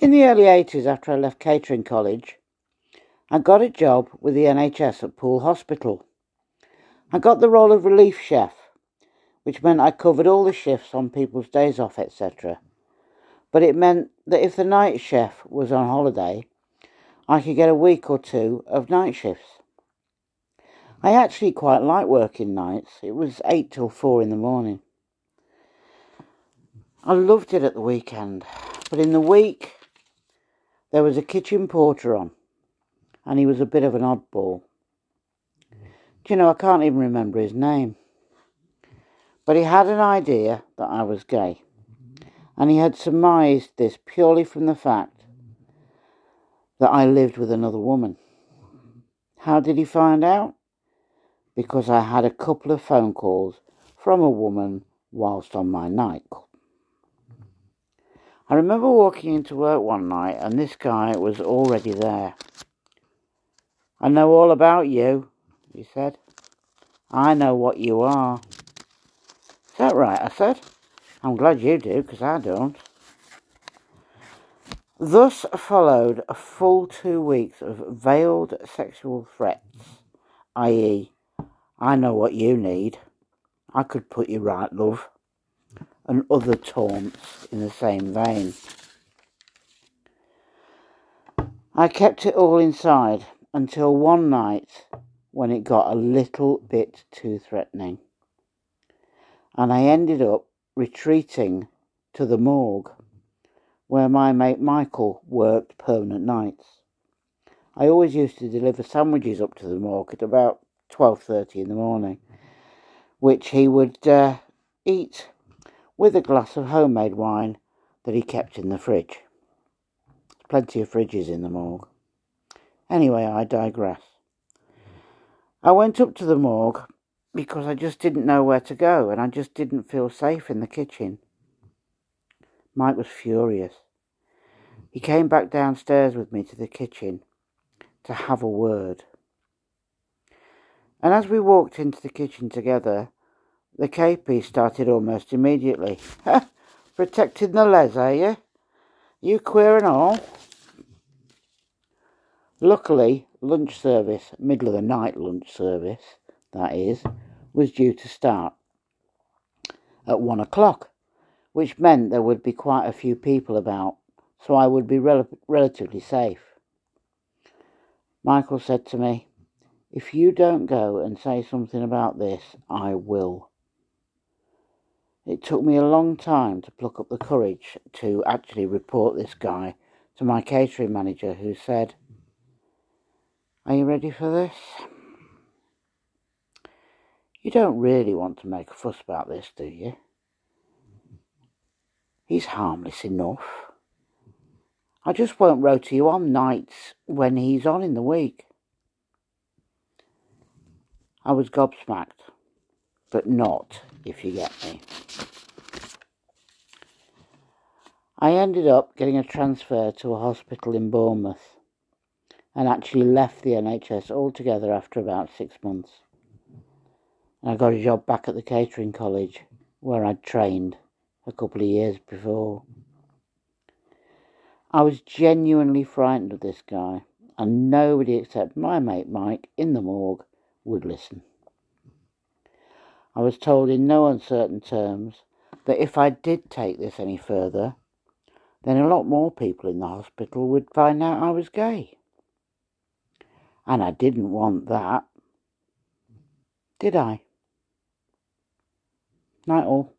In the early 80s, after I left catering college, I got a job with the NHS at Poole Hospital. I got the role of relief chef, which meant I covered all the shifts on people's days off, etc. But it meant that if the night chef was on holiday, I could get a week or two of night shifts. I actually quite liked working nights. It was 8 till 4 in the morning. I loved it at the weekend, but in the week there was a kitchen porter on, and he was a bit of an oddball. Do you know, I can't even remember his name. But he had an idea that I was gay, and he had surmised this purely from the fact that I lived with another woman. How did he find out? Because I had a couple of phone calls from a woman whilst on my night I remember walking into work one night and this guy was already there. I know all about you, he said. I know what you are. Is that right? I said. I'm glad you do, because I don't. Thus followed a full two weeks of veiled sexual threats, i.e., I know what you need. I could put you right, love and other taunts in the same vein. I kept it all inside until one night when it got a little bit too threatening. And I ended up retreating to the morgue where my mate Michael worked permanent nights. I always used to deliver sandwiches up to the morgue at about 12:30 in the morning, which he would uh, eat with a glass of homemade wine that he kept in the fridge. There's Plenty of fridges in the morgue. Anyway, I digress. I went up to the morgue because I just didn't know where to go and I just didn't feel safe in the kitchen. Mike was furious. He came back downstairs with me to the kitchen to have a word. And as we walked into the kitchen together, the KP started almost immediately. Protecting the les, are you? You queer and all? Luckily, lunch service, middle of the night lunch service, that is, was due to start at one o'clock, which meant there would be quite a few people about, so I would be rel- relatively safe. Michael said to me, If you don't go and say something about this, I will. It took me a long time to pluck up the courage to actually report this guy to my catering manager, who said, Are you ready for this? You don't really want to make a fuss about this, do you? He's harmless enough. I just won't row to you on nights when he's on in the week. I was gobsmacked, but not if you get me. I ended up getting a transfer to a hospital in Bournemouth and actually left the NHS altogether after about six months. I got a job back at the catering college where I'd trained a couple of years before. I was genuinely frightened of this guy, and nobody except my mate Mike in the morgue would listen. I was told in no uncertain terms that if I did take this any further, then a lot more people in the hospital would find out I was gay. And I didn't want that. Did I? Night all.